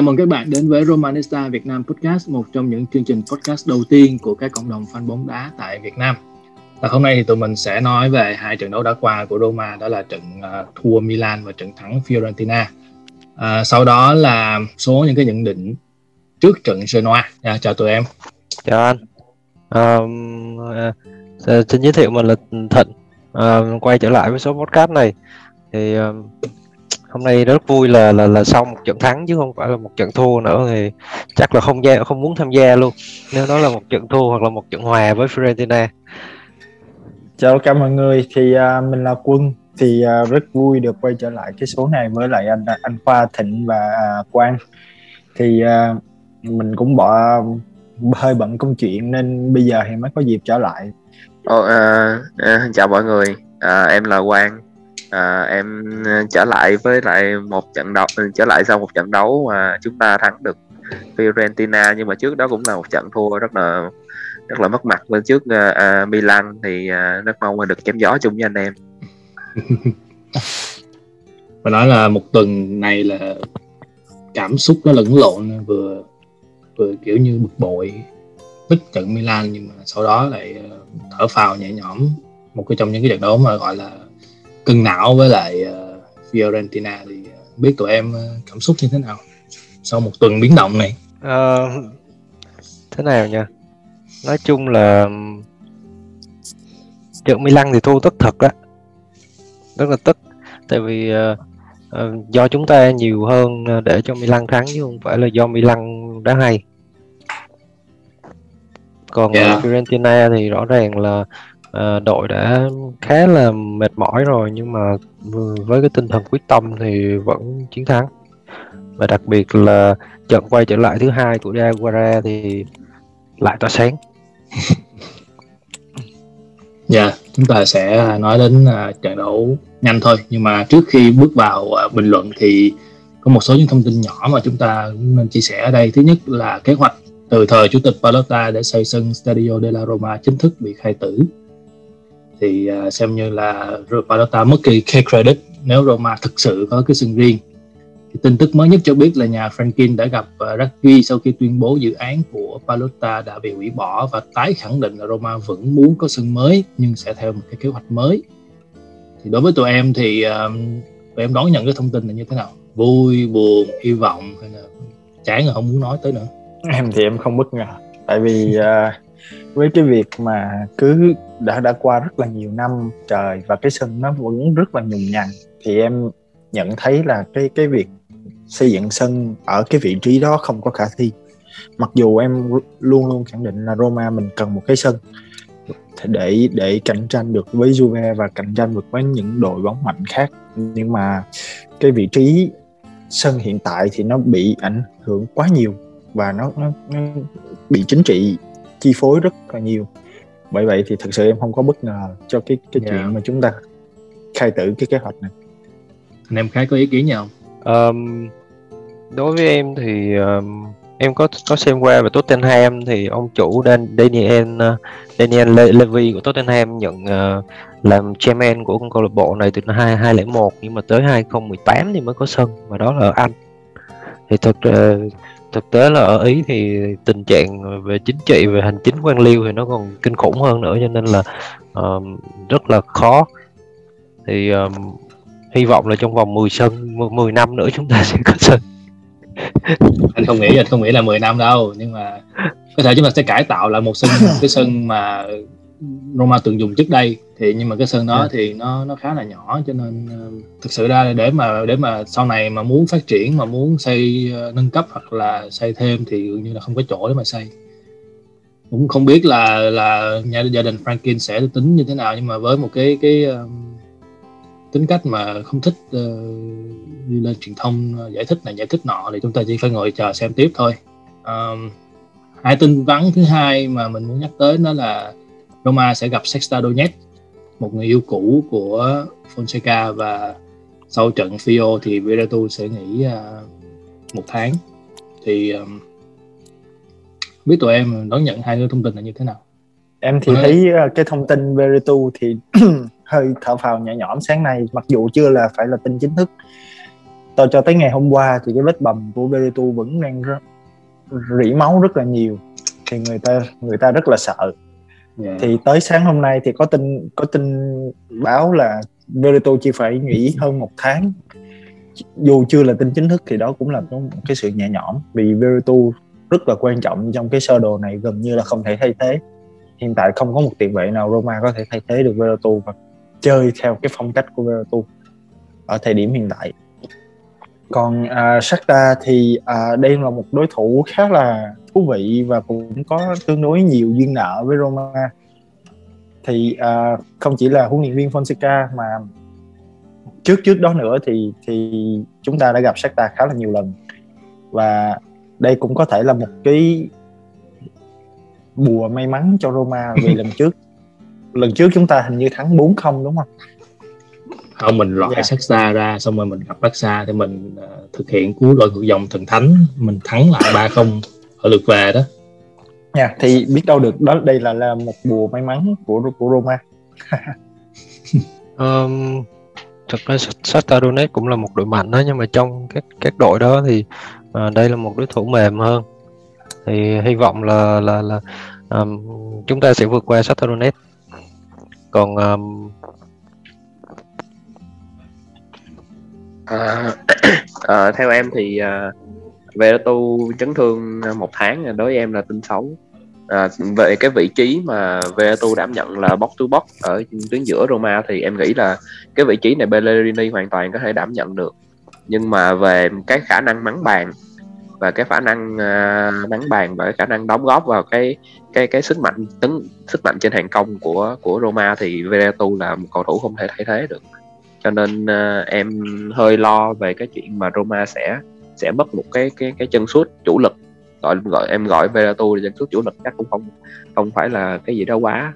Chào mừng các bạn đến với Romanista Việt Nam Podcast, một trong những chương trình podcast đầu tiên của các cộng đồng fan bóng đá tại Việt Nam. Và hôm nay thì tụi mình sẽ nói về hai trận đấu đã qua của Roma, đó là trận uh, thua Milan và trận thắng Fiorentina. Uh, sau đó là số những cái nhận định trước trận Genoa. Yeah, chào tụi em. Chào anh. Um, uh, xin giới thiệu mình là Thịnh. Uh, quay trở lại với số podcast này thì uh, hôm nay rất vui là là là sau một trận thắng chứ không phải là một trận thua nữa thì chắc là không gia không muốn tham gia luôn. Nếu đó là một trận thua hoặc là một trận hòa với Fiorentina. Chào cả mọi người thì uh, mình là Quân. Thì uh, rất vui được quay trở lại cái số này với lại anh anh Khoa Thịnh và uh, Quang. Thì uh, mình cũng bỏ hơi bận công chuyện nên bây giờ thì mới có dịp trở lại. Oh, uh, uh, chào mọi người, uh, em là Quang à, em ờ, trở lại với lại một trận đấu ừ, trở lại sau một trận đấu mà chúng ta thắng được Fiorentina nhưng mà trước đó cũng là một trận thua rất là rất là mất mặt bên trước uh, Milan thì uh, rất mong được chém gió chung với anh em. Và nói là một tuần này là cảm xúc nó lẫn lộn vừa vừa kiểu như bực bội tức trận Milan nhưng mà sau đó lại thở phào nhẹ nhõm. Một cái trong những cái trận đấu mà gọi là cân não với lại uh, Fiorentina thì biết tụi em ờ, cảm xúc như thế nào sau một tuần biến động này uh, thế nào nha nói chung là trận Milan thì thua tất thật đó rất là tức tại vì uh, uh, do chúng ta nhiều hơn để cho Milan thắng chứ không phải là do Milan đá hay còn yeah. Dạ. Fiorentina thì rõ ràng là à, đội đã khá là mệt mỏi rồi nhưng mà với cái tinh thần quyết tâm thì vẫn chiến thắng và đặc biệt là trận quay trở lại thứ hai của Jaguara thì lại tỏa sáng. Dạ, yeah, chúng ta sẽ nói đến uh, trận đấu nhanh thôi nhưng mà trước khi bước vào uh, bình luận thì có một số những thông tin nhỏ mà chúng ta nên chia sẻ ở đây. Thứ nhất là kế hoạch từ thời chủ tịch palotta để xây sân Stadio della Roma chính thức bị khai tử thì uh, xem như là Pallotta mất kỳ key credit. Nếu Roma thực sự có cái sân riêng thì tin tức mới nhất cho biết là nhà Franklin đã gặp à, uh, Raggi sau khi tuyên bố dự án của Pallotta đã bị hủy bỏ và tái khẳng định là Roma vẫn muốn có sân mới nhưng sẽ theo một cái kế hoạch mới. Thì đối với tụi em thì uh, tụi em đón nhận cái thông tin là như thế nào? Vui buồn hy vọng hay là chán rồi không muốn nói tới nữa? Em thì em không bất ngờ. Tại vì uh, với cái việc mà cứ đã đã qua rất là nhiều năm trời và cái sân nó vẫn rất là nhùng nhằn thì em nhận thấy là cái cái việc xây dựng sân ở cái vị trí đó không có khả thi. Mặc dù em luôn luôn khẳng định là Roma mình cần một cái sân để để cạnh tranh được với Juve và cạnh tranh được với những đội bóng mạnh khác. Nhưng mà cái vị trí sân hiện tại thì nó bị ảnh hưởng quá nhiều và nó, nó, nó bị chính trị chi phối rất là nhiều bởi vậy thì thực sự em không có bất ngờ cho cái cái yeah. chuyện dạ. mà chúng ta khai tử cái kế hoạch này anh em khá có ý kiến gì không um, đối với em thì um, em có có xem qua về Tottenham thì ông chủ Dan, Daniel uh, Daniel Le, Levy của Tottenham nhận uh, làm chairman của câu lạc bộ này từ năm 2001 nhưng mà tới 2018 thì mới có sân và đó là ở Anh thì thực uh, thực tế là ở ý thì tình trạng về chính trị về hành chính quan liêu thì nó còn kinh khủng hơn nữa cho nên là uh, rất là khó. Thì uh, hy vọng là trong vòng 10 sân 10 năm nữa chúng ta sẽ có sân. Anh không nghĩ anh không nghĩ là 10 năm đâu nhưng mà có thể chúng ta sẽ cải tạo lại một sân một cái sân mà Roma từng dùng trước đây thì nhưng mà cái sân đó yeah. Dạ. thì nó nó khá là nhỏ cho nên uh, thực sự ra để mà để mà sau này mà muốn phát triển mà muốn xây uh, nâng cấp hoặc là xây thêm thì gần như là không có chỗ để mà xây cũng không biết là là nhà gia đình Franklin sẽ tính như thế nào nhưng mà với một cái cái uh, tính cách mà không thích uh, đi lên truyền thông giải thích này giải thích nọ thì chúng ta chỉ phải ngồi chờ xem tiếp thôi um, hai tin vắn thứ hai mà mình muốn nhắc tới đó là Roma sẽ gặp Sexta Donetsk một người yêu cũ của Fonseca và sau trận Fio thì Veretout sẽ nghỉ uh, một tháng. Thì um, biết tụi em đón nhận hai cái thông tin là như thế nào? Em thì thấy uh, cái thông tin Veretout thì hơi thở phào nhẹ nhõm sáng nay mặc dù chưa là phải là tin chính thức. Tôi cho tới ngày hôm qua thì cái vết bầm của Veretout vẫn đang rỉ máu rất là nhiều. Thì người ta người ta rất là sợ yeah. thì tới sáng hôm nay thì có tin có tin báo là Veretout chỉ phải nghỉ hơn một tháng. Dù chưa là tin chính thức thì đó cũng là một cái sự nhẹ nhõm vì Veretout rất là quan trọng trong cái sơ đồ này gần như là không thể thay thế. Hiện tại không có một tiền vệ nào Roma có thể thay thế được Veretout và chơi theo cái phong cách của Veretout ở thời điểm hiện tại. Còn à, uh, Shakhtar thì à, uh, đây là một đối thủ khá là thú vị và cũng có tương đối nhiều duyên nợ với Roma. Thì uh, không chỉ là huấn luyện viên Fonseca mà trước trước đó nữa thì thì chúng ta đã gặp Shakhtar khá là nhiều lần. Và đây cũng có thể là một cái bùa may mắn cho Roma vì lần trước. Lần trước chúng ta hình như thắng 4-0 đúng không? không mình loại yeah. Shakhtar ra xong rồi mình gặp Barca thì mình uh, thực hiện cú loại ngược dòng thần thánh. Mình thắng lại 3-0 ở lượt về đó. Nha yeah, thì biết đâu được đó đây là là một bùa may mắn của của Roma. Um, thực ra Shakhtar Donetsk cũng là một đội mạnh đó nhưng mà trong các các đội đó thì uh, đây là một đối thủ mềm hơn. Thì hy vọng là là là um, chúng ta sẽ vượt qua Shakhtar Donetsk còn um, À, à, theo em thì à, về tu chấn thương à, một tháng đối với em là tin xấu. À, về cái vị trí mà Veretu đảm nhận là box túi box ở tuyến giữa Roma thì em nghĩ là cái vị trí này Bellerini hoàn toàn có thể đảm nhận được. Nhưng mà về cái khả năng mắng bàn và cái khả năng uh, mắng bàn và cái khả năng đóng góp vào cái cái cái sức mạnh tấn sức mạnh trên hàng công của của Roma thì Veretu là một cầu thủ không thể thay thế được. Cho nên uh, em hơi lo về cái chuyện mà Roma sẽ sẽ mất một cái cái cái chân sút chủ lực. Gọi gọi em gọi Veratu là chân sút chủ lực chắc cũng không không phải là cái gì đó quá.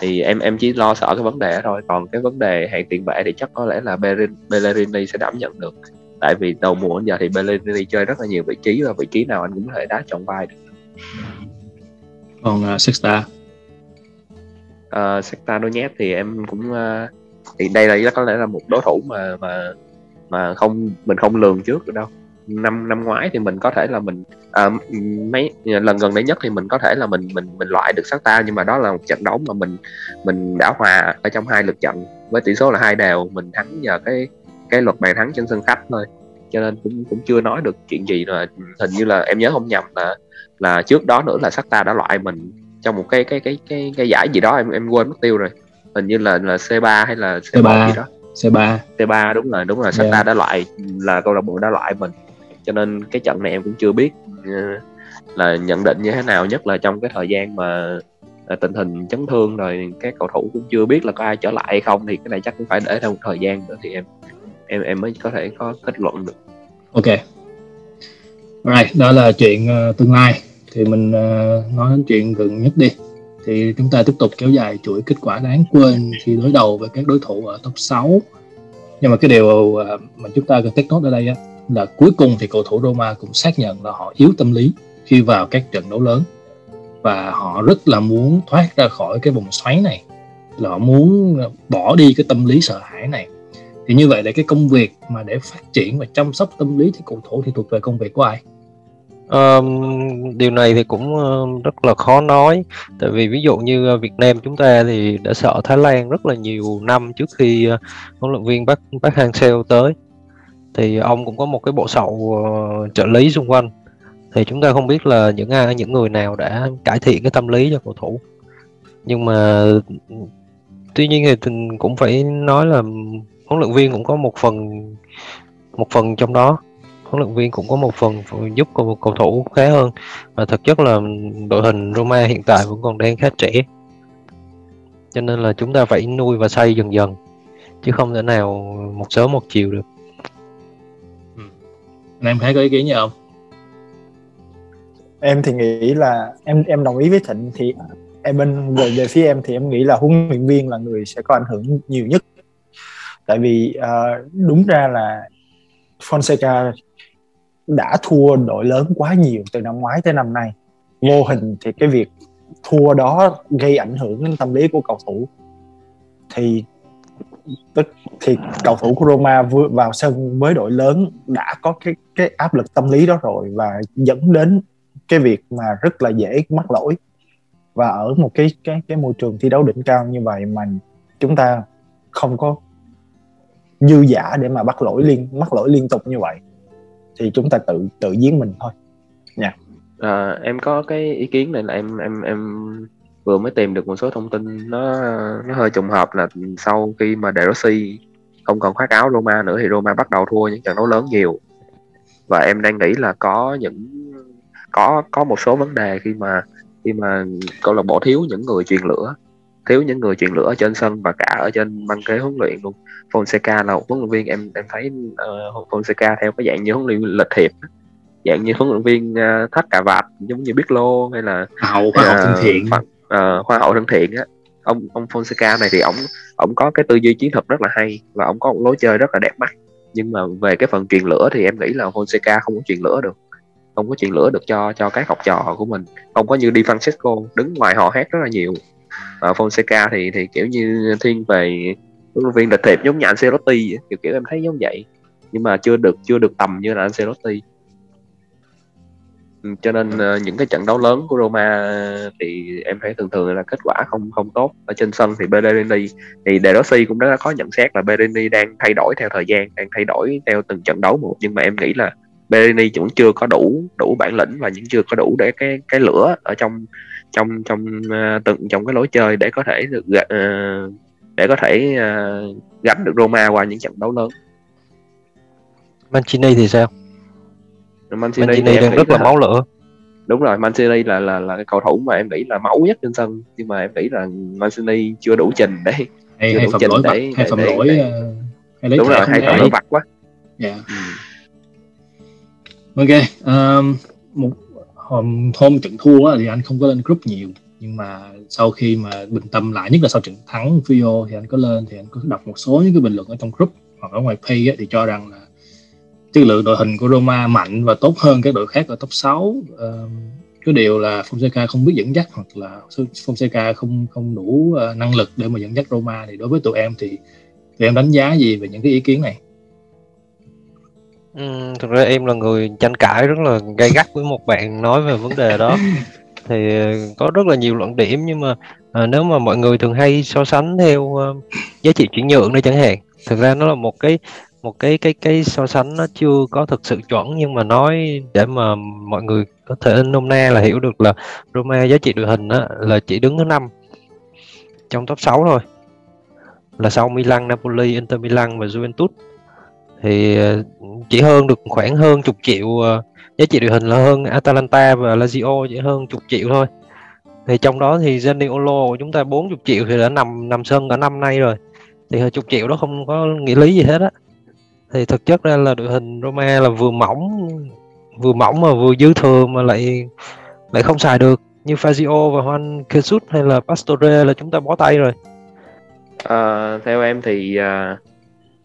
Thì em em chỉ lo sợ cái vấn đề đó thôi. Còn cái vấn đề hàng tiền vệ thì chắc có lẽ là Bellerini sẽ đảm nhận được. Tại vì đầu mùa giờ thì Bellerini chơi rất là nhiều vị trí và vị trí nào anh cũng có thể đá chọn vai được. Còn uh, Sexta? Uh, Sexta Donetsk thì em cũng uh, thì đây là có lẽ là một đối thủ mà mà mà không mình không lường trước được đâu năm năm ngoái thì mình có thể là mình à, mấy lần gần đây nhất thì mình có thể là mình mình mình loại được sát ta nhưng mà đó là một trận đấu mà mình mình đã hòa ở trong hai lượt trận với tỷ số là hai đều mình thắng nhờ cái cái luật bàn thắng trên sân khách thôi. Cho nên cũng cũng chưa nói được chuyện gì rồi hình như là em nhớ không nhầm là là trước đó nữa là Shakhtar đã loại mình trong một cái cái cái cái cái giải gì đó em em quên mất tiêu rồi. Hình như là là C3 hay là C1 C3 gì đó. C3 C3 đúng rồi đúng là Shakhtar yeah. đã loại là câu lạc bộ đã loại mình cho nên cái trận này em cũng chưa biết ờ, là nhận định như thế nào nhất là trong cái thời gian mà ờ, tình hình chấn thương rồi các cầu thủ cũng chưa biết là có ai trở lại hay không thì cái này chắc cũng phải để thêm một thời gian nữa thì em em em mới có thể có kết luận được. Ok. Right đó là chuyện uh, tương lai. Thì mình uh, nói đến chuyện gần nhất đi. Thì chúng ta tiếp tục kéo dài chuỗi kết quả đáng quên khi đối đầu với các đối thủ ở top 6 nhưng mà cái điều uh, mà chúng ta cần take note ở đây á, là cuối cùng thì cầu thủ Roma cũng xác nhận là họ yếu tâm lý khi vào các trận đấu lớn. Và họ rất là muốn thoát ra khỏi cái vòng xoáy này. Là họ muốn bỏ đi cái tâm lý sợ hãi này. Thì như vậy là cái công việc mà để phát triển và chăm sóc tâm lý thì cầu thủ thì thuộc về công việc của ai? Um, điều này thì cũng uh, rất là khó nói. Tại vì ví dụ như uh, Việt Nam chúng ta thì đã sợ Thái Lan rất là nhiều năm trước khi uh, huấn luyện viên Park Park Hang-seo tới thì ông cũng có một cái bộ sậu ờ, trợ lý xung quanh. Thì chúng ta không biết là những ai những người nào đã cải thiện cái tâm lý cho cầu thủ. Nhưng mà tuy nhiên thì cũng phải nói là huấn luyện viên cũng có một phần một phần trong đó. Huấn luyện viên cũng có một phần giúp cầu, cầu thủ khá hơn. Và thực chất là đội hình Roma hiện tại vẫn còn đang khá trẻ. Cho nên là chúng ta phải nuôi và xây dần dần chứ không thể nào một sớm một chiều được em thấy có ý kiến gì không em thì nghĩ là em em đồng ý với thịnh thì em bên về về phía em thì em nghĩ là huấn luyện viên là người sẽ có ảnh hưởng nhiều nhất. Tại vì uh, đúng ra là Fonseca đã thua đội lớn quá nhiều từ năm ngoái tới năm nay. Vô hình thì cái việc thua đó gây ảnh hưởng đến tâm lý của cầu thủ. Thì tức thì cầu thủ của Roma vừa vào sân với đội lớn đã có cái cái áp lực tâm lý đó rồi và dẫn đến cái việc mà rất là dễ mắc lỗi. Và ở một cái cái cái môi trường thi đấu đỉnh cao như vậy mà chúng ta không có dư giả để mà bắt lỗi liên mắc lỗi liên tục như vậy thì chúng ta tự tự giếng mình thôi. Nha. À, em có cái ý kiến này là em em em vừa mới tìm được một số thông tin nó nó hơi trùng hợp là sau khi mà De Rossi không còn khoác áo Roma nữa thì Roma bắt đầu thua những trận đấu lớn nhiều. Và em đang nghĩ là có những có có một số vấn đề khi mà khi mà câu lạc bộ thiếu những người truyền lửa thiếu những người truyền lửa ở trên sân và cả ở trên băng ghế huấn luyện luôn. Fonseca là một huấn luyện viên em em thấy uh, Fonseca theo cái dạng như huấn luyện lịch thiệp dạng như huấn luyện viên uh, thắt cà vạt giống như biết lô hay là hậu khoa học thân thiện uh, hoa hậu thân thiện á. Ông ông Fonseca này thì ông ông có cái tư duy chiến thuật rất là hay và ông có một lối chơi rất là đẹp mắt. Nhưng mà về cái phần truyền lửa thì em nghĩ là Fonseca không có truyền lửa được. Không có truyền lửa được cho cho các học trò của mình. Không có như Di Francesco đứng ngoài họ hát rất là nhiều. Và Fonseca thì thì kiểu như thiên về huấn luyện viên lịch thiệp giống như Ancelotti kiểu kiểu em thấy giống vậy. Nhưng mà chưa được chưa được tầm như là Ancelotti cho nên uh, những cái trận đấu lớn của Roma ờ, thì em thấy thường thường là kết quả không không tốt ở trên sân thì Bellerini thì De Rossi cũng đã có nhận xét là Bellerini đang thay đổi theo thời gian đang thay đổi theo từng trận đấu một nhưng mà em nghĩ là Bellerini cũng chưa có đủ đủ bản lĩnh và những chưa có đủ để cái cái lửa ở trong trong trong uh, từng trong cái lối chơi để có thể được uh, để có thể uh, gánh được Roma qua những trận đấu lớn. Mancini thì sao? Mancini, Mancini đang rất là, là máu lửa đúng rồi Mancini là là là cái cầu thủ mà em nghĩ là máu nhất trên sân nhưng mà em nghĩ là Mancini chưa đủ trình để hay, chưa hay đủ trình lỗi để, hay phạm lỗi để, uh, hay lấy đúng rồi hay phạm lỗi vặt quá yeah. Dạ. ừ. ok um, một hôm, hôm trận thua thì anh không có lên group nhiều nhưng mà sau khi mà bình tâm lại nhất là sau trận thắng Fio thì anh có lên thì anh có đọc một số những cái bình luận ở trong group hoặc ở ngoài page thì cho rằng là chất lượng đội hình của Roma mạnh và tốt hơn các đội khác ở top 6 uh, cái điều là Fonseca không biết dẫn dắt hoặc là Fonseca không không đủ uh, năng lực để mà dẫn dắt Roma thì đối với tụi em thì tụi em đánh giá gì về những cái ý kiến này? Ừ, thực ra em là người tranh cãi rất là gay gắt với một bạn nói về vấn đề đó. Thì ờ, có rất là nhiều luận điểm nhưng mà à, nếu mà mọi người thường hay so sánh theo uh, giá trị chuyển nhượng đây chẳng hạn thực ra nó là một cái một cái cái cái so sánh nó chưa có thực sự chuẩn nhưng mà nói để mà mọi người có thể nôm na là hiểu được là Roma giá trị đội hình đó, là chỉ đứng thứ năm trong top 6 thôi. Là sau Milan, Napoli, Inter Milan và Juventus. Thì ờ, chỉ hơn được khoảng hơn chục triệu ờ, giá trị đội hình là hơn Atalanta và Lazio chỉ hơn chục triệu thôi. Thì trong đó thì Zaniolo của chúng ta 40 triệu thì đã nằm nằm sân cả năm nay rồi. Thì chục triệu đó không có nghĩa lý gì hết á thì thực chất ra là đội hình Roma là vừa mỏng vừa mỏng mà vừa dư thừa mà lại lại không xài được. Như Fazio và Juan Jesus hay là Pastore là chúng ta bó tay rồi. À, theo em thì à,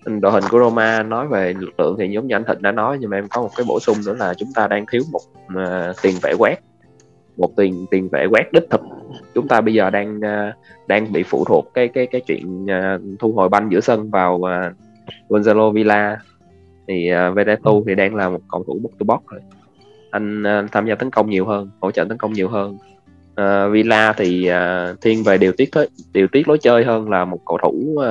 đội hình của Roma nói về lực lượng thì giống như anh Thịnh đã nói nhưng mà em có một cái bổ sung nữa là chúng ta đang thiếu một à, tiền vệ quét một tiền tiền vệ quét đích thực. Chúng ta bây giờ đang à, đang bị phụ thuộc cái cái cái chuyện à, thu hồi banh giữa sân vào à, Gonzalo Villa. Thì uh, Veretout thì đang là một cầu thủ box to box rồi. Anh uh, tham gia tấn công nhiều hơn hỗ trợ tấn công nhiều hơn. Uh, Villa thì uh, thiên về điều tiết điều tiết lối chơi hơn là một cầu thủ uh,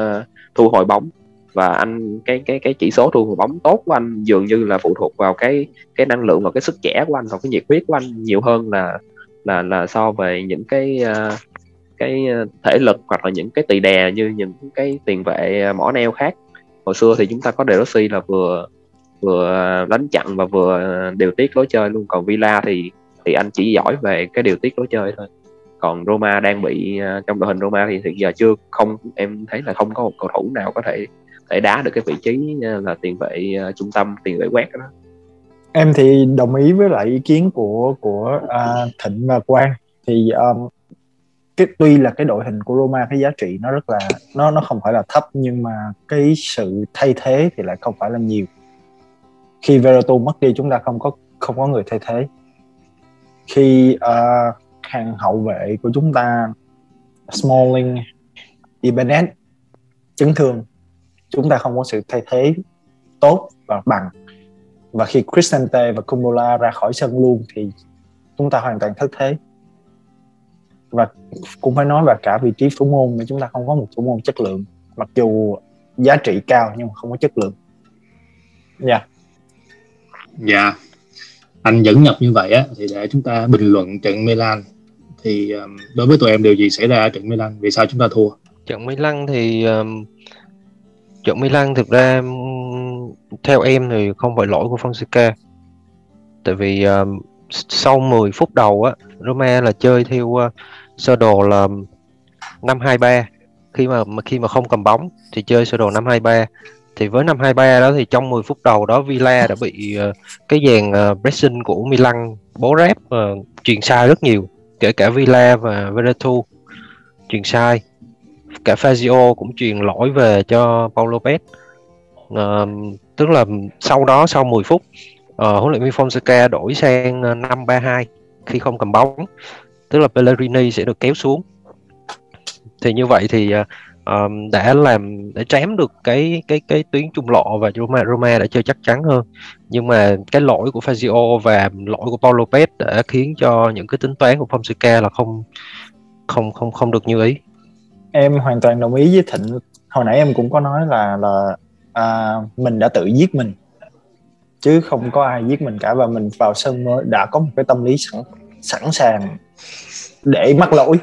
thu hồi bóng. Và anh cái cái cái chỉ số thu hồi bóng tốt của anh dường như là phụ thuộc vào cái cái năng lượng và cái sức trẻ của anh và cái nhiệt huyết của anh nhiều hơn là là là so về những cái uh, cái thể lực hoặc là những cái tỳ đè như những cái tiền vệ mỏ neo khác hồi xưa thì chúng ta có De Rossi là vừa vừa đánh chặn và vừa điều tiết lối chơi luôn. Còn Villa thì thì anh chỉ giỏi về cái điều tiết lối chơi thôi. Còn Roma đang bị à, trong đội hình Roma thì hiện giờ chưa không em thấy là không có một cầu thủ nào có thể thể đá được cái vị trí à, là tiền vệ à, trung tâm tiền vệ quét đó. Em thì đồng ý với lại ý kiến của của uh, Thịnh và Quang. Thì um, cái tuy là cái đội hình của Roma cái giá trị nó rất là nó nó không phải là thấp nhưng mà cái sự thay thế thì lại không phải là nhiều. Khi Veretout mất đi chúng ta không có không có người thay thế. Khi uh, hàng hậu vệ của chúng ta Smalling Ibanez chấn thương chúng ta không có sự thay thế tốt và bằng. Và khi Cristante và Kumbola ra khỏi sân luôn thì chúng ta hoàn toàn thất thế và cũng phải nói là cả vị trí thủ môn mà chúng ta không có một thủ môn chất lượng. Mặc dù giá trị cao nhưng mà không có chất lượng. Dạ. Yeah. dạ. Anh dẫn nhập như vậy á thì để chúng ta bình luận trận Milan thì um, đối với tụi em điều gì xảy ra ở trận Milan? Vì sao chúng ta thua? Trận Milan thì um, trận Milan thực ra theo em thì không phải lỗi của Fonseca. Tại vì um, sau 10 phút đầu á Roma là chơi theo uh, sơ đồ là 523 khi mà khi mà không cầm bóng thì chơi sơ đồ 523 thì với 523 đó thì trong 10 phút đầu đó Villa đã bị uh, cái dàn uh, pressing của Milan bố ráp uh, ờ, truyền sai rất nhiều. Kể cả Villa và Veretout truyền sai. Cả Fazio cũng truyền lỗi về cho Paulo Lopez. Uh, tức là sau đó sau 10 phút uh, huấn luyện viên Fonseca đổi sang 532 khi không cầm bóng tức là Pellegrini sẽ được kéo xuống. Thì như vậy thì um, đã làm để chém được cái cái cái tuyến trung lộ và Roma Roma đã chơi chắc chắn hơn. Nhưng mà cái lỗi của Fazio và lỗi của Paulo Lopez đã khiến cho những cái tính toán của Fonseca là không không không không được như ý. Em hoàn toàn đồng ý với Thịnh. Hồi nãy em cũng có nói là là à, mình đã tự giết mình chứ không có ai giết mình cả và mình vào sân đã có một cái tâm lý sẵn sẵn sàng để mắc lỗi.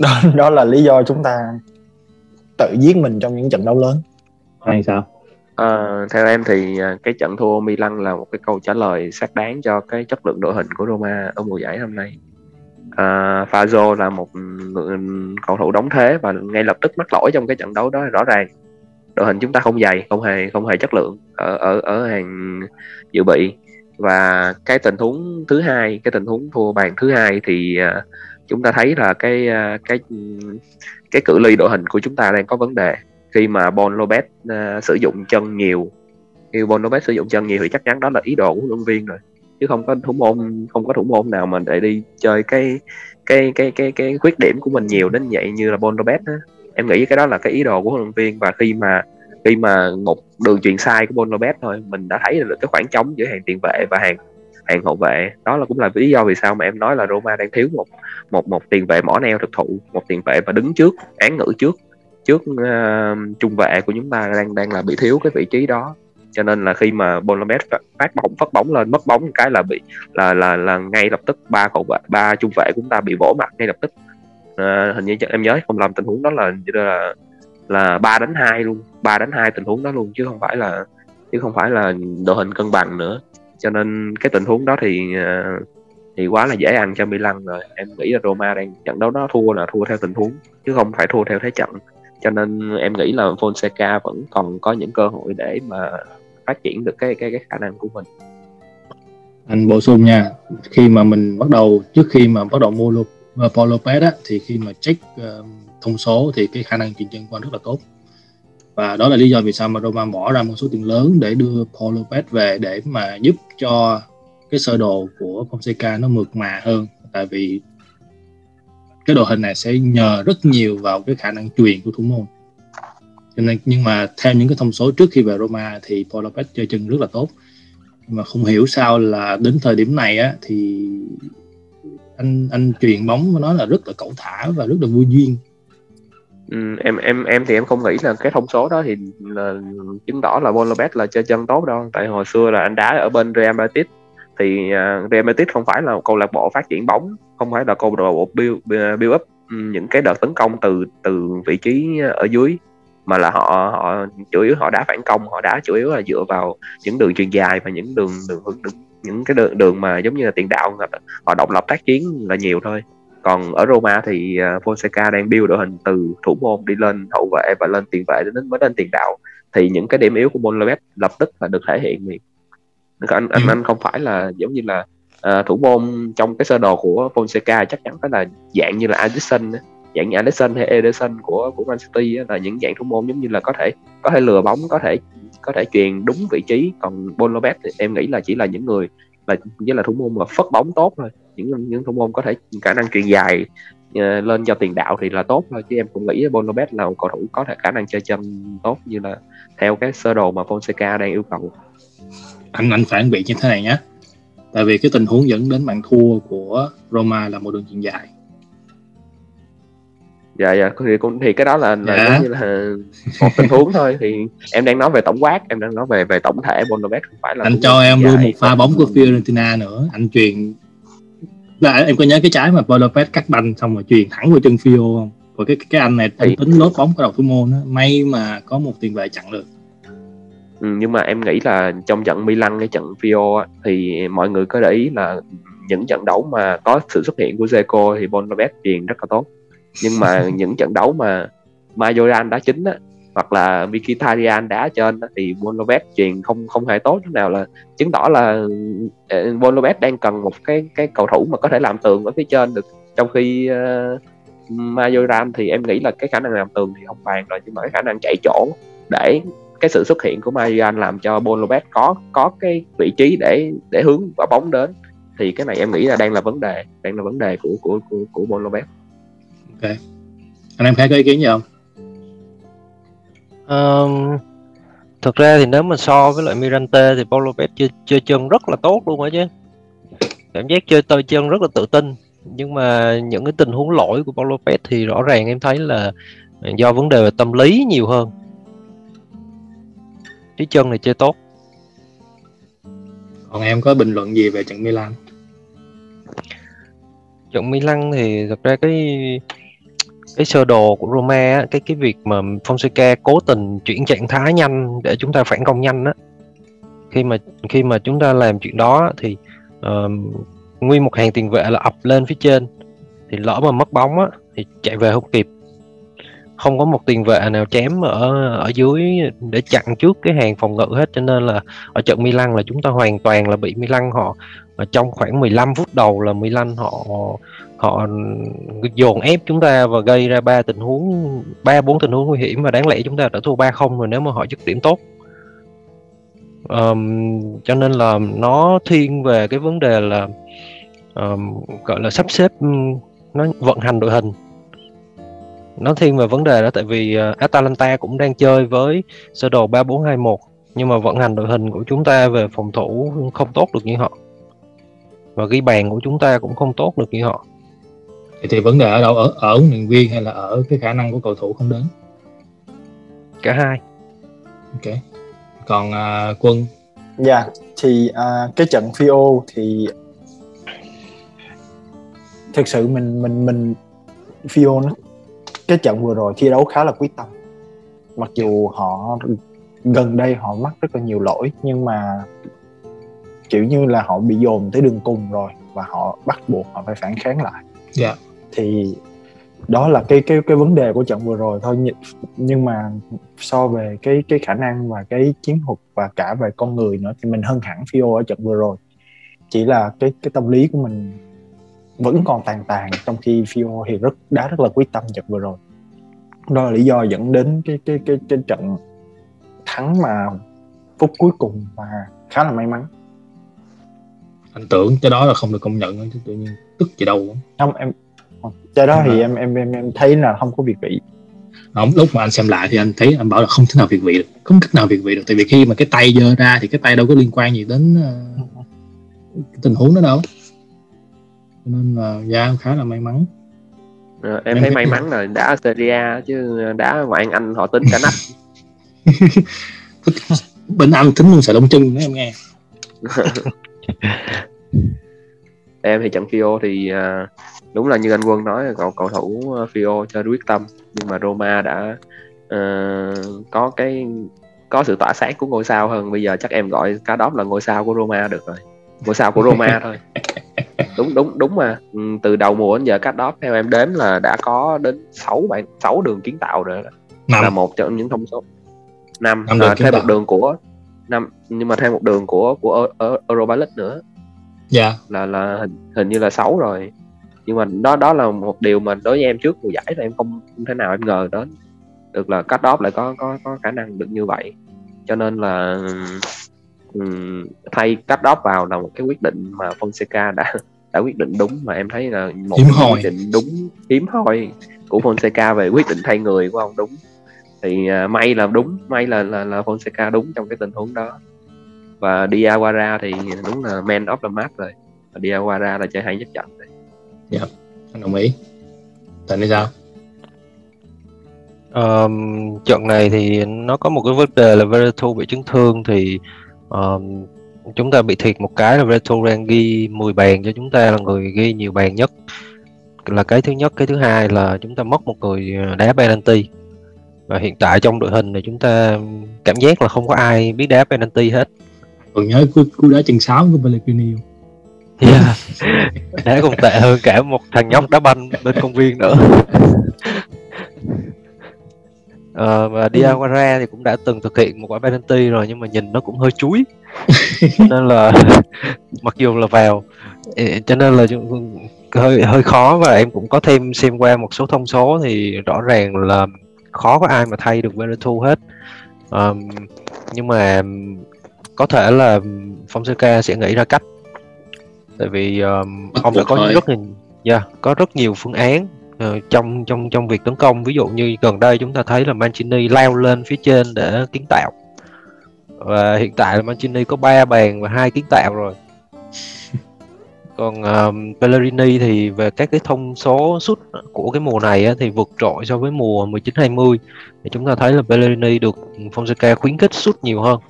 Đó đó là lý do chúng ta tự giết mình trong những trận đấu lớn. Hay sao? À, theo em thì à, cái trận thua Milan là một cái câu trả lời xác đáng cho cái chất lượng đội hình của Roma ở mùa giải năm nay. À, Fazio là một cầu thủ đóng thế và ngay lập tức mắc lỗi trong cái trận đấu đó. Rõ ràng đội hình chúng ta không dày không hề không hề chất lượng ở ở ở hàng dự bị và cái tình huống thứ hai cái tình huống thua bàn thứ hai thì uh, chúng ta thấy là cái uh, cái cái cự ly đội hình của chúng ta đang có vấn đề. Khi mà Bon Lopez uh, sử dụng chân nhiều khi Bon Lopez sử dụng chân nhiều thì chắc chắn đó là ý đồ của huấn luyện viên rồi. Chứ không có thủ môn không có thủ môn nào mà để đi chơi cái cái cái cái cái khuyết điểm của mình nhiều đến vậy như là Bon Lopez em nghĩ cái đó là cái ý đồ của huấn luyện viên và khi mà khi mà một đường truyền sai của Bon Lopez thôi mình đã thấy được cái khoảng trống giữa hàng tiền vệ và hàng hàng hậu vệ. Đó là cũng là lý do vì sao mà em nói là Roma đang thiếu một một một tiền vệ mỏ neo thực thụ một tiền vệ và đứng trước án ngữ trước trước uh, trung vệ của chúng ta đang đang là bị thiếu cái vị trí đó. Cho nên là khi mà Bolamet phát bóng phát bóng lên mất bóng cái là bị là là là ngay lập tức ba cầu vệ ba trung vệ của chúng ta bị vỗ mặt ngay lập tức. À, hình như em nhớ không làm tình huống đó là là là ba đánh hai luôn ba đánh hai tình huống đó luôn chứ không phải là chứ không phải là đội hình cân bằng nữa. Cho nên cái tình huống đó thì ờ, thì quá là dễ ăn cho Milan rồi. Em nghĩ là Roma đang trận đấu đó thua là thua theo tình huống chứ không phải thua theo thế trận. Cho nên em nghĩ là Fonseca vẫn còn có những cơ hội để mà phát triển được cái cái cái khả năng của mình. Anh bổ sung nha khi mà mình bắt đầu trước khi mà bắt đầu mua Paul Lopez á thì khi mà check uh, thông số thì cái khả năng chuyển chân của anh rất là tốt. Và đó là lý do vì sao mà Roma bỏ ra một số tiền lớn để đưa Paul Lopez về để mà giúp cho cái sơ đồ của Fonseca nó mượt mà hơn. Tại vì cái đội hình này sẽ nhờ rất nhiều vào cái khả năng truyền của thủ môn. Cho nên, nhưng mà theo những cái thông số trước khi về Roma thì Paul Lopez chơi chân rất là tốt. Nhưng mà không hiểu sao là đến thời điểm này á, thì anh anh truyền bóng nó là rất là cẩu thả và rất là vui duyên. Ừ, em em em thì em không nghĩ là cái thông số đó thì là chứng tỏ là Bon Lopez là chơi chân tốt đâu. Tại hồi xưa là anh đá ở bên Real Madrid. Thì uh, Real Madrid không phải là một câu lạc bộ phát triển bóng không phải là câu lạc bộ build, à, build up ừ, những cái đợt tấn công từ từ vị trí ở dưới mà là họ họ chủ yếu họ đá phản công họ đá chủ yếu là dựa vào những đường truyền dài và những đường đường hướng đường, những cái đường đường mà giống như là tiền đạo họ độc lập tác chiến là nhiều thôi còn ở Roma thì uh, Fonseca đang build đội hình từ thủ môn đi lên hậu vệ và lên tiền vệ đến mới lên tiền đạo. Thì những cái điểm yếu của Bonlebet lập tức là được thể hiện liền. Anh anh ừ. anh không phải là giống như là uh, thủ môn trong cái sơ đồ của Fonseca chắc chắn phải là dạng như là Alisson dạng như Alisson hay Ederson của của Man City là những dạng thủ môn giống như là có thể có thể lừa bóng có thể có thể truyền đúng vị trí. Còn Lopez thì em nghĩ là chỉ là những người là với là thủ môn mà phất bóng tốt thôi. Những những thủ môn có thể khả năng truyền dài uh, lên cho tiền đạo thì là tốt thôi chứ em cũng nghĩ Bonobet là một cầu thủ có thể khả năng chơi chân tốt như là theo cái sơ đồ mà Fonseca đang yêu cầu. Anh anh phản biện như thế này nhé tại vì cái tình huống dẫn đến bàn thua của Roma là một đường chuyền dài dạ dạ thì cũng thì cái đó là là Dạ. như là một tình huống thôi. Thì em đang nói về tổng quát em đang nói về về tổng thể Bonobet không phải là anh cho em luôn một pha bóng của Fiorentina nữa. Anh truyền là em có nhớ cái trái mà Lopez cắt banh xong rồi truyền thẳng vào chân Fio không? Rồi cái cái anh này anh tính lốt bóng của đầu thủ môn á may mà có một tiền vệ chặn được. Ừ, nhưng mà em nghĩ là trong trận Milan cái trận Fio á, thì mọi người có để ý là những trận đấu mà có sự xuất hiện của Zeko thì Bonobet truyền rất là tốt nhưng mà những trận đấu mà Majoran đá chính á, hoặc là Mkhitaryan đá trên á, thì Bonobet truyền không không hề tốt chút nào là chứng tỏ là ờ, Bonobet đang cần một cái cái cầu thủ mà có thể làm tường ở phía trên được. Trong khi uh, Majoran thì em nghĩ là cái khả năng làm tường thì không bàn rồi nhưng mà cái khả năng chạy chỗ để cái sự xuất hiện của Marian làm cho Bonobet có có cái vị trí để để hướng quả bóng đến thì cái này em nghĩ là đang là vấn đề đang là vấn đề của của của, của Bonobet anh em khác có ý kiến gì không? Um, thực ra thì nếu mà so với lại Mirante thì Paulo Lopez chơi, chơi chân rất là tốt luôn á chứ. Cảm giác chơi tơi chân rất là tự tin. Nhưng mà những cái tình huống lỗi của Paulo Lopez thì rõ ràng em thấy là do vấn đề về tâm lý nhiều hơn. Chứ chân thì chơi tốt. Còn em có bình luận gì về trận Milan? Trận Milan thì thật ra cái cái sơ đồ của Roma á, cái cái việc mà Fonseca cố tình chuyển trạng thái nhanh để chúng ta phản công nhanh á. Khi mà khi mà chúng ta làm chuyện đó thì uh, nguyên một hàng tiền vệ là ập lên phía trên thì lỡ mà mất bóng á thì chạy về không kịp. Không có một tiền vệ nào chém ở ở dưới để chặn trước cái hàng phòng ngự hết cho nên là ở trận Milan là chúng ta hoàn toàn là bị Milan họ trong khoảng 15 phút đầu là Milan họ họ dồn ép chúng ta và gây ra ba tình huống ba bốn tình huống nguy hiểm và đáng lẽ chúng ta đã thua 3-0 rồi nếu mà họ dứt điểm tốt. Um, cho nên là nó thiên về cái vấn đề là um, gọi là sắp xếp nó vận hành đội hình. Nó thiên về vấn đề đó tại vì uh, Atalanta cũng đang chơi với sơ đồ 3-4-2-1 nhưng mà vận hành đội hình của chúng ta về phòng thủ không tốt được như họ. Và ghi bàn của chúng ta cũng không tốt được như họ thì, thì vấn đề ở đâu ở ở huấn luyện viên hay là ở cái khả năng của cầu thủ không đến cả hai ok còn à, quân Dạ, thì à, cái trận Fio thì thực sự mình mình mình Fio nó cái trận vừa rồi thi đấu khá là quyết tâm. Mặc dù họ gần đây họ mắc rất là nhiều lỗi nhưng mà kiểu như là họ bị dồn tới đường cùng rồi và họ bắt buộc họ phải phản kháng lại. Dạ. Thì đó là cái cái cái vấn đề của trận vừa rồi thôi. Nhưng, nhưng mà so về cái cái khả năng và cái chiến thuật và cả về con người nữa thì mình hơn hẳn Fio ở trận vừa rồi. Chỉ là cái cái tâm lý của mình vẫn còn tàn tàn trong khi Fio thì rất đá rất là quyết tâm trận vừa rồi. Đó là lý do dẫn đến cái cái cái cái trận thắng mà phút cuối cùng và khá là may mắn. Anh tưởng cái đó là không được công nhận chứ tự nhiên tức gì đâu. Không em cái đó thì À. em em em em thấy là không có việc vị. Không lúc mà anh xem lại thì anh thấy anh bảo là không thể nào việt vị được không cách nào việt vị được. Tại vì khi mà cái tay giơ ra thì cái tay đâu có liên quan gì đến ờ, cái tình huống đó đâu. Cho nên là dạ khá là may mắn. Ờ, em Em thấy may mắn là đá Serie A chứ đá ngoại Anh họ tính cả nách. Bên anh tính luôn sợi lông chân nữa em nghe em thì trận Fio thì à, đúng là như anh Quân nói cầu cầu thủ à, Fio chơi quyết tâm. Nhưng mà Roma đã ờ, có cái có sự tỏa sáng của ngôi sao hơn. Bây giờ chắc em gọi cá đốp là ngôi sao của Roma được rồi. Ngôi sao của Roma thôi. Đúng đúng đúng mà. Ừ, từ đầu mùa đến giờ cá đốp theo em đếm là đã có đến 6 bạn 6 đường kiến tạo rồi đó. Là một trong những thông số. Năm. À, thêm tạo. một đường của năm nhưng mà thêm một đường của của Eu- Eu- Europa League nữa dạ. Là là hình, hình như là 6 rồi. Nhưng mà đó đó là một điều mà đối với em trước mùa giải là em không, không thể nào em ngờ đến. Được là cắt đóp lại có có có khả năng được như vậy. Cho nên là ừm, thay cắt đóp vào là một cái quyết định mà Fonseca đã đã quyết định đúng. Mà em thấy là một Hiếm quyết định đúng hiếm hoi của Fonseca về quyết định thay người của ông đúng. Thì à, may là đúng may là là, là Fonseca đúng trong cái tình huống đó và Diawara thì đúng là man of the match rồi. Và Diawara là chơi hay nhất trận rồi. anh đồng ý. Thành thì sao? Ờm, trận này thì nó có một cái vấn đề là Veretout bị chấn thương thì ờm, chúng ta bị thiệt một cái là Veretout đang ghi 10 bàn cho chúng ta là người ghi nhiều bàn nhất. Là cái thứ nhất cái thứ hai là chúng ta mất một người đá penalty. Và hiện tại trong đội hình này chúng ta cảm giác là không có ai biết đá penalty hết còn nhớ cú, cú đá chân sáo của Pellegrini không? yeah. đá còn tệ hơn cả một thằng nhóc đá banh bên công viên nữa Ờ, và Diawara thì cũng đã từng thực hiện một quả penalty rồi nhưng mà nhìn nó cũng hơi chuối nên là mặc dù là vào cho nên là hơi hơi khó và em cũng có thêm xem qua một số thông số thì rõ ràng là khó có ai mà thay được Veretout hết Ờm, nhưng mà có thể là Fonseca sẽ nghĩ ra cách. Tại vì um, Bắt ông đã có thôi. rất nhiều yeah, có rất nhiều phương án ờ, trong trong trong việc tấn công. Ví dụ như gần đây chúng ta thấy là Mancini leo lên phía trên để kiến tạo. Và hiện tại là Mancini có ba bàn và hai kiến tạo rồi. Còn um, Pellegrini thì về các cái thông số sút của cái mùa này á, thì vượt trội so với mùa 19-20 thì chúng ta thấy là Pellegrini được Fonseca khuyến khích sút nhiều hơn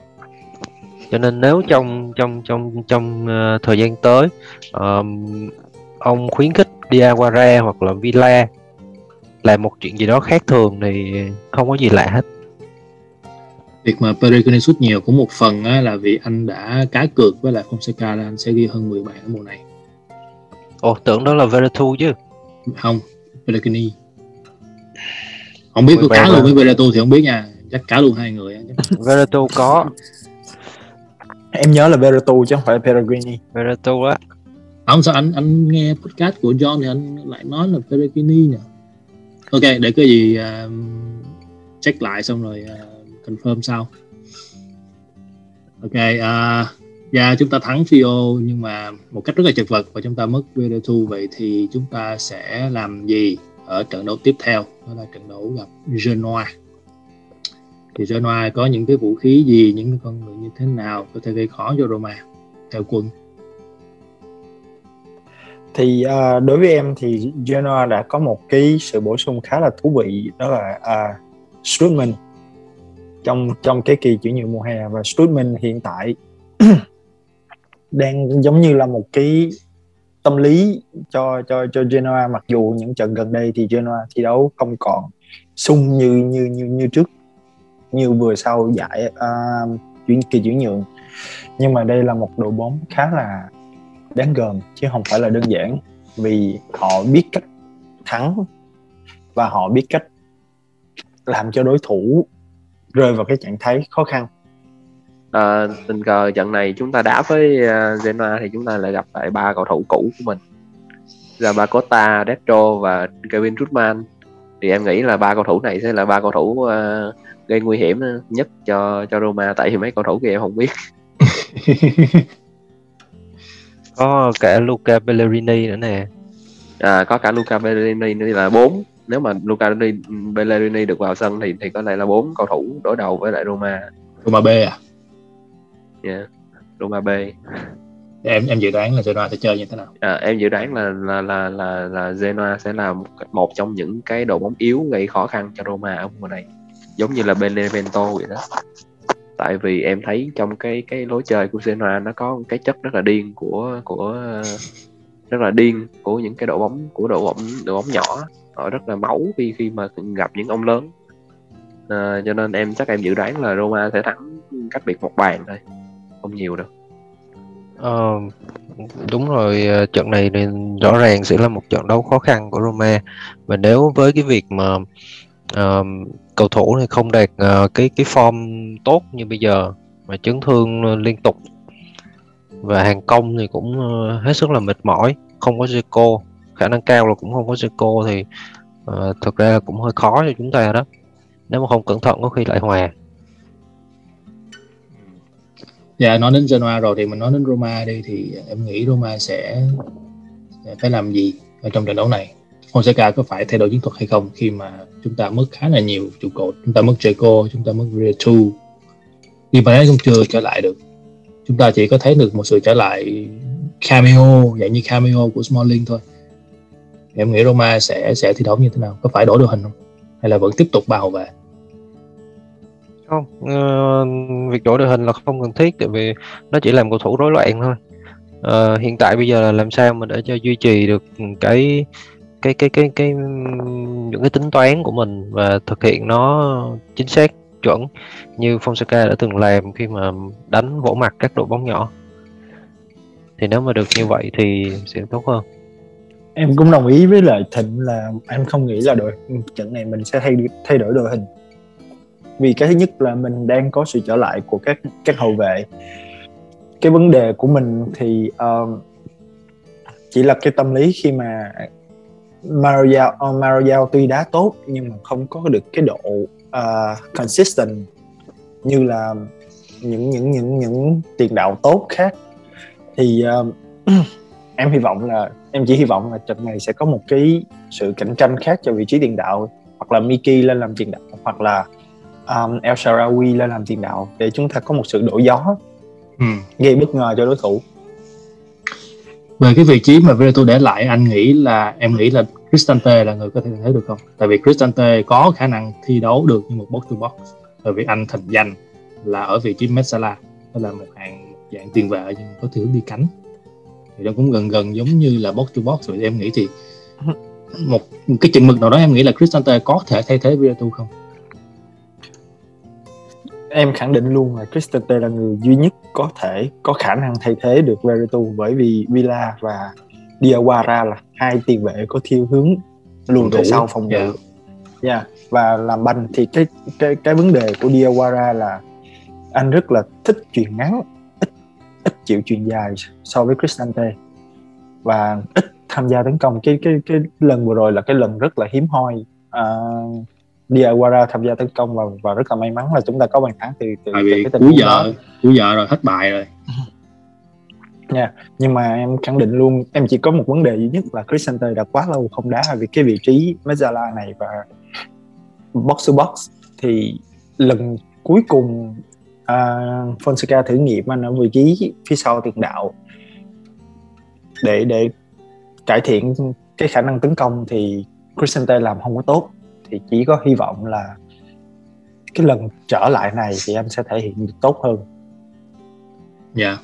cho nên nếu trong trong trong trong ờ, thời gian tới ờm, ông khuyến khích Diawara hoặc là Villa làm một chuyện gì đó khác thường thì không có gì lạ hết. Việc mà Pellegrini sút nhiều cũng một phần á, là vì anh đã cá cược với lại Fonseca là anh sẽ ghi hơn 10 bàn ở mùa này. Ồ tưởng đó là Veretout chứ. Không Pellegrini. Không biết có 10 cá luôn với Veretout thì không biết nha. Chắc cá luôn hai người Veretout có em nhớ là Veretout chứ không phải Pellegrini Veretout á. Không sao anh anh nghe podcast của John thì anh lại nói là Pellegrini nhỉ? Ok để cái gì uh, check lại xong rồi uh, confirm sau. Ok uh, dạ chúng ta thắng Fio nhưng mà một cách rất là chật vật và chúng ta mất Veretout vậy thì chúng ta sẽ làm gì ở trận đấu tiếp theo? Đó là trận đấu gặp Genoa thì Genoa có những cái vũ khí gì những cái con người như thế nào có thể gây khó cho Roma theo quân? Thì uh, đối với em thì Genoa đã có một cái sự bổ sung khá là thú vị đó là à, uh, Strutman trong trong cái kỳ chuyển nhượng mùa hè và Strutman hiện tại đang giống như là một cái tâm lý cho cho cho Genoa. Mặc dù những trận gần đây thì Genoa thi đấu không còn sung như như như như trước như vừa sau giải uh, chuyển kỳ chuyển nhượng. Nhưng mà đây là một đội bóng khá là đáng gờm chứ không phải là đơn giản vì họ biết cách thắng và họ biết cách làm cho đối thủ rơi vào cái trạng thái khó khăn. À, tình cờ trận này chúng ta đá với uh, Genoa thì chúng ta lại gặp lại ba cầu thủ cũ của mình. Là Zabakota, Destro và Kevin Trutman thì em nghĩ là ba cầu thủ này sẽ là ba cầu thủ uh, gây nguy hiểm nhất cho cho Roma. Tại vì mấy cầu thủ kia em không biết. Có cả Luca Pellegrini nữa nè. À, có cả Luca Bellerini nữa là bốn. Nếu mà Luca Bellerini- Bellerini được vào sân thì thì có lẽ là bốn cầu thủ đối đầu với lại Roma. Roma B à? Yeah. Roma B em em dự đoán là Genoa sẽ chơi như thế nào? À, em dự đoán là là là là là Genoa sẽ là một, một trong những cái đội bóng yếu gây khó khăn cho Roma ở mùa này. Giống như là Benevento vậy đó. Tại vì em thấy trong cái cái lối chơi của Genoa nó có cái chất rất là điên của của rất là điên của những cái đội bóng của đội bóng đội bóng nhỏ. Họ rất là máu khi khi mà gặp những ông lớn. À, cho nên em chắc em dự đoán là Roma sẽ thắng cách biệt một bàn thôi. Không nhiều đâu. Ờ, đúng rồi ờ, trận này thì rõ ràng sẽ là một trận đấu khó khăn của Roma. Và nếu với cái việc mà uh, cầu thủ này không đạt uh, cái cái form tốt như bây giờ mà chấn thương liên tục và hàng công thì cũng uh, hết sức là mệt mỏi không có Zico khả năng cao là cũng không có Zico thì uh, thực ra là cũng hơi khó cho chúng ta đó. Nếu mà không cẩn thận có khi lại hòa. Dạ nói đến Genoa rồi thì mình nói đến Roma đi, thì em nghĩ Roma sẽ phải làm gì ở trong trận đấu này? Fonseca có phải thay đổi chiến thuật hay không khi mà chúng ta mất khá là nhiều trụ cột, chúng ta mất Jaco chúng ta mất Rietu thì mà cũng chưa trở lại được. Chúng ta chỉ có thấy được một sự trở lại cameo, dạng như cameo của Smalling thôi. Em nghĩ Roma sẽ sẽ thi đấu như thế nào? Có phải đổi đội hình không? Hay là vẫn tiếp tục bào về? Không? Uh, việc đổi đội hình là không cần thiết tại vì nó chỉ làm cầu thủ rối loạn thôi. Uh, hiện tại bây giờ là làm sao mà để cho duy trì được cái cái cái cái cái những cái tính toán của mình và thực hiện nó chính xác chuẩn như Fonseca đã từng làm khi mà đánh vỗ mặt các đội bóng nhỏ. Thì nếu mà được như vậy thì sẽ tốt hơn. Em cũng đồng ý với lại thịnh là em không nghĩ là đội trận này mình sẽ thay thay đổi đội hình vì cái thứ nhất là mình đang có sự trở lại của các các hậu vệ. Cái vấn đề của mình thì uh, chỉ là cái tâm lý khi mà Mario ờ, Mario tuy đá tốt nhưng mà không có được cái độ uh, consistent như là những những những những tiền đạo tốt khác. Thì uh, em hy vọng là em chỉ hy vọng là trận này sẽ có một cái sự cạnh tranh khác cho vị trí tiền đạo hoặc là Miki lên làm tiền đạo hoặc là um, El Sharawi lên làm tiền đạo để chúng ta có một sự đổi gió. Ừ. gây bất ngờ cho đối thủ. Về cái vị trí mà Veretout để lại anh nghĩ là em nghĩ là Cristante là người có thể thấy được không? Tại vì Cristante có khả năng thi đấu được như một box to box. Bởi vì anh thành danh là ở vị trí Metsala. Đó là một hàng dạng tiền vệ nhưng có thể đi cánh. Thì nó cũng gần gần giống như là box to box. Rồi em nghĩ thì một, một cái chừng mực nào đó em nghĩ là Cristante có thể thay thế Veretout không em khẳng định luôn là Cristante là người duy nhất có thể có khả năng thay thế được Veretout bởi vì Villa và Diawara là hai tiền vệ có thiên hướng lùi về sau phòng ngự. Yeah. yeah. Và làm banh thì cái cái cái vấn đề của Diawara là anh rất là thích chuyền ngắn, ít ít chịu chuyền dài so với Cristante và ít tham gia tấn công. Cái cái cái lần vừa rồi là cái lần rất là hiếm hoi. Uh, Diawara tham gia tấn công và và rất là may mắn là chúng ta có bàn thắng từ từ, Tại vì cái tình cuối giờ cuối giờ rồi hết bài rồi. Nha yeah. nhưng mà em khẳng định luôn em chỉ có một vấn đề duy nhất là Cristante đã quá lâu không đá vì cái vị trí Mezzala này và box to box thì lần cuối cùng uh, Fonseca thử nghiệm anh ở vị trí phía sau tiền đạo. Để để cải thiện cái khả năng tấn công thì Cristante làm không có tốt thì chỉ có hy vọng là cái lần trở lại này thì anh sẽ thể hiện được tốt hơn. Dạ. Yeah.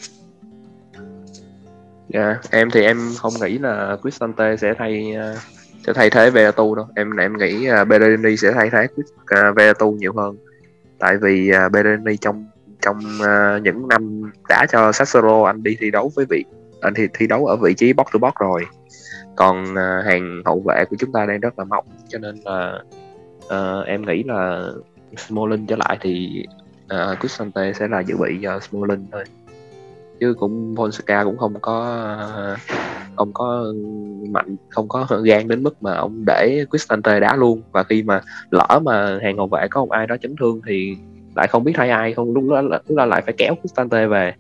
dạ yeah, em thì em không nghĩ là Cristante sẽ thay uh, sẽ thay thế Veretu đâu. Em em nghĩ uh, Bellerini sẽ thay thế uh, Veretu nhiều hơn. Tại vì uh, Bellerini trong trong uh, những năm đã cho Sassuolo anh đi thi đấu với vị anh thì thi đấu ở vị trí box to box rồi còn uh, hàng hậu vệ của chúng ta đang rất là mỏng cho nên là uh, em nghĩ là Smalling trở lại thì à, uh, Cristante sẽ là dự bị cho Smalling thôi. Chứ cũng Fonseca cũng không có không có mạnh không có gan đến mức mà ông để Cristante đá luôn. Và khi mà lỡ mà hàng hậu vệ có một ai đó chấn thương thì lại không biết thay ai không lúc đó lúc đó lại phải kéo Cristante về.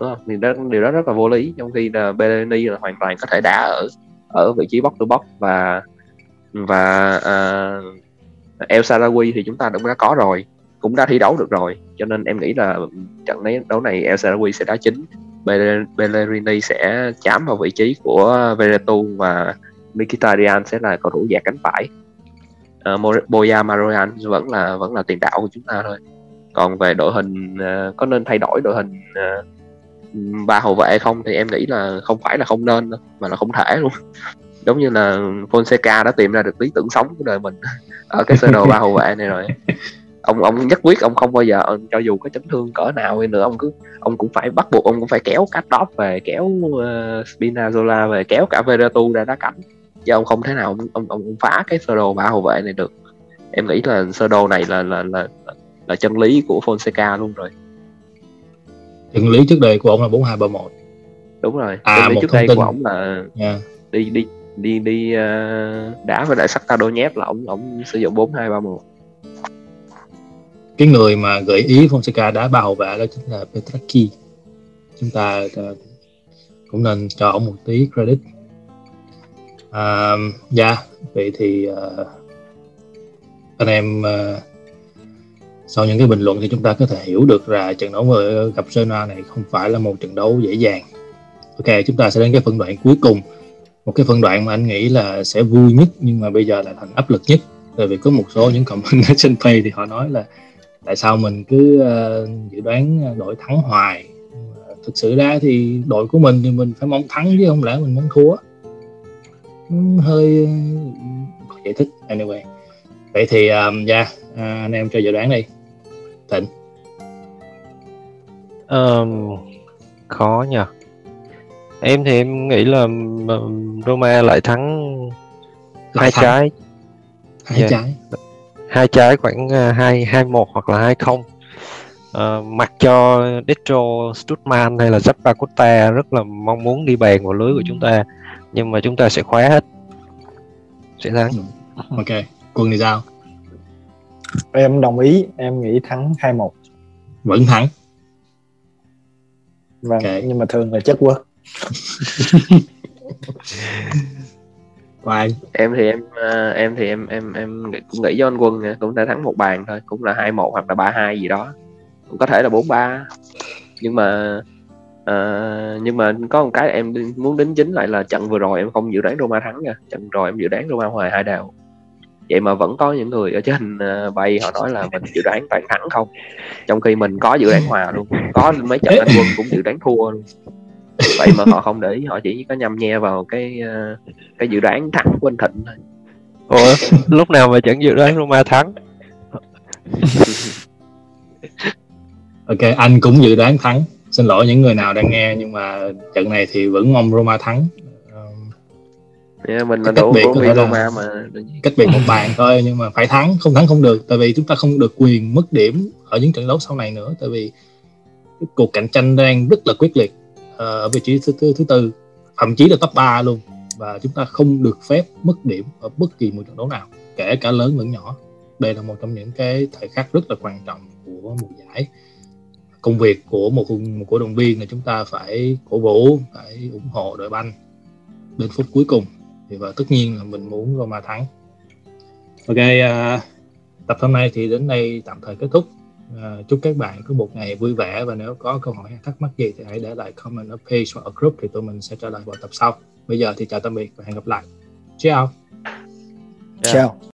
Đúng không? Thì đó, điều đó rất là vô lý trong khi là Bellini là hoàn toàn có thể đá ở ở vị trí box to box và và uh, El Sarawi thì chúng ta cũng đã có rồi cũng đã thi đấu được rồi cho nên em nghĩ là trận đấu này El Sarawi sẽ đá chính Bellerini sẽ chám vào vị trí của Veretu và Mkhitaryan sẽ là cầu thủ dạt cánh phải. Uh, Boya Maroyan vẫn là vẫn là tiền đạo của chúng ta thôi. Còn về đội hình uh, có nên thay đổi đội hình uh, ba hậu vệ không thì em nghĩ là không phải là không nên đâu, mà là không thể luôn. Giống như là Fonseca đã tìm ra được lý tưởng sống của đời mình ở cái sơ đồ ba hậu vệ này rồi. Ông ông nhất quyết ông không bao giờ cho dù có chấn thương cỡ nào hay nữa ông cứ ông cũng phải bắt buộc ông cũng phải kéo cắt đó về kéo uh, Spinazzola về kéo cả Veratu ra đá cánh. Chứ ông không thể nào ông, ông, ông phá cái sơ đồ ba hậu vệ này được. Em nghĩ là sơ đồ này là là là là, là chân lý của Fonseca luôn rồi chân lý trước đây của ông là bốn hai ba một đúng rồi à, chân lý trước đây tin. của ông là yeah. đi đi đi đi uh, đá với lại sắc đô nhép là ông ông sử dụng bốn hai ba một cái người mà gợi ý Fonseca đá ba hậu vệ đó chính là Petraki chúng ta uh, cũng nên cho ông một tí credit À, dạ vậy thì uh, anh em uh, sau những cái bình luận thì chúng ta có thể hiểu được là trận đấu với gặp Serena này không phải là một trận đấu dễ dàng. Ok, chúng ta sẽ đến cái phân đoạn cuối cùng. Một cái phân đoạn mà anh nghĩ là sẽ vui nhất nhưng mà bây giờ là thành áp lực nhất. Tại vì có một số những comment ở trên page thì họ nói là tại sao mình cứ uh, dự đoán đội thắng hoài. Thực sự ra thì đội của mình thì mình phải mong thắng chứ không lẽ mình muốn thua. Ừ, hơi ừ, giải thích anyway. Vậy thì um, yeah, uh, anh em cho dự đoán đi. Thịnh. Um, khó nhờ. Em thì em nghĩ là Roma lại thắng lại hai thắng. trái. Hai Dạ. trái. Hai trái khoảng uh, hai hai một hoặc là hai không. Uh, mặc cho Detro Stutman hay là Zappacosta rất là mong muốn đi bàn vào lưới của chúng ta nhưng mà chúng ta sẽ khóa hết. Sẽ thắng. Ok quân thì sao? Em đồng ý em nghĩ thắng 2-1 vẫn thắng. Vâng Ok. nhưng mà thường là chất quốc Quang. Em thì em ờ, em thì em em em nghĩ- cũng nghĩ do anh quân cũng đã thắng một bàn thôi cũng là hai một hoặc là ba hai gì đó. Cũng có thể là bốn ba. Nhưng mà ờ, nhưng mà có một cái em muốn đính chính lại là trận vừa rồi em không dự đoán Roma thắng nha. Trận rồi em dự đoán Roma hòa hai đều vậy mà vẫn có những người ở trên ờ, bay họ nói là mình dự đoán toàn thắng không? Trong khi mình có dự đoán hòa luôn có mấy trận anh quân cũng dự đoán thua luôn. Vậy mà họ không để ý họ chỉ có nhăm nhe vào cái ờ, cái dự đoán thắng của anh Thịnh thôi. Ủa, lúc nào mà chẳng dự đoán Roma thắng? Ok anh cũng dự đoán thắng. Xin lỗi những người nào đang nghe nhưng mà trận này thì vẫn mong Roma thắng Yeah, mình là Cách đội biệt của là- mà cách biệt một bàn thôi nhưng mà phải thắng không thắng không được tại vì chúng ta không được quyền mất điểm ở những trận đấu sau này nữa tại vì cái cuộc cạnh tranh đang rất là quyết liệt ờ, ở vị trí thứ, thứ, thứ tư thậm chí là top 3 luôn và chúng ta không được phép mất điểm ở bất kỳ một trận đấu nào kể cả lớn lẫn nhỏ. Đây là một trong những cái thời khắc rất là quan trọng của mùa giải. Công việc của một, một cổ động viên là chúng ta phải cổ vũ phải ủng hộ đội banh đến phút cuối cùng thì và tất nhiên là mình muốn Roma thắng. Ok à, tập hôm nay thì đến đây tạm thời kết thúc. À, chúc các bạn có một ngày vui vẻ và nếu có câu hỏi hay thắc mắc gì thì hãy để lại comment ở page hoặc ở group thì tụi mình sẽ trả lời vào tập sau. Bây giờ thì chào tạm biệt và hẹn gặp lại. Ciao Dạ. chào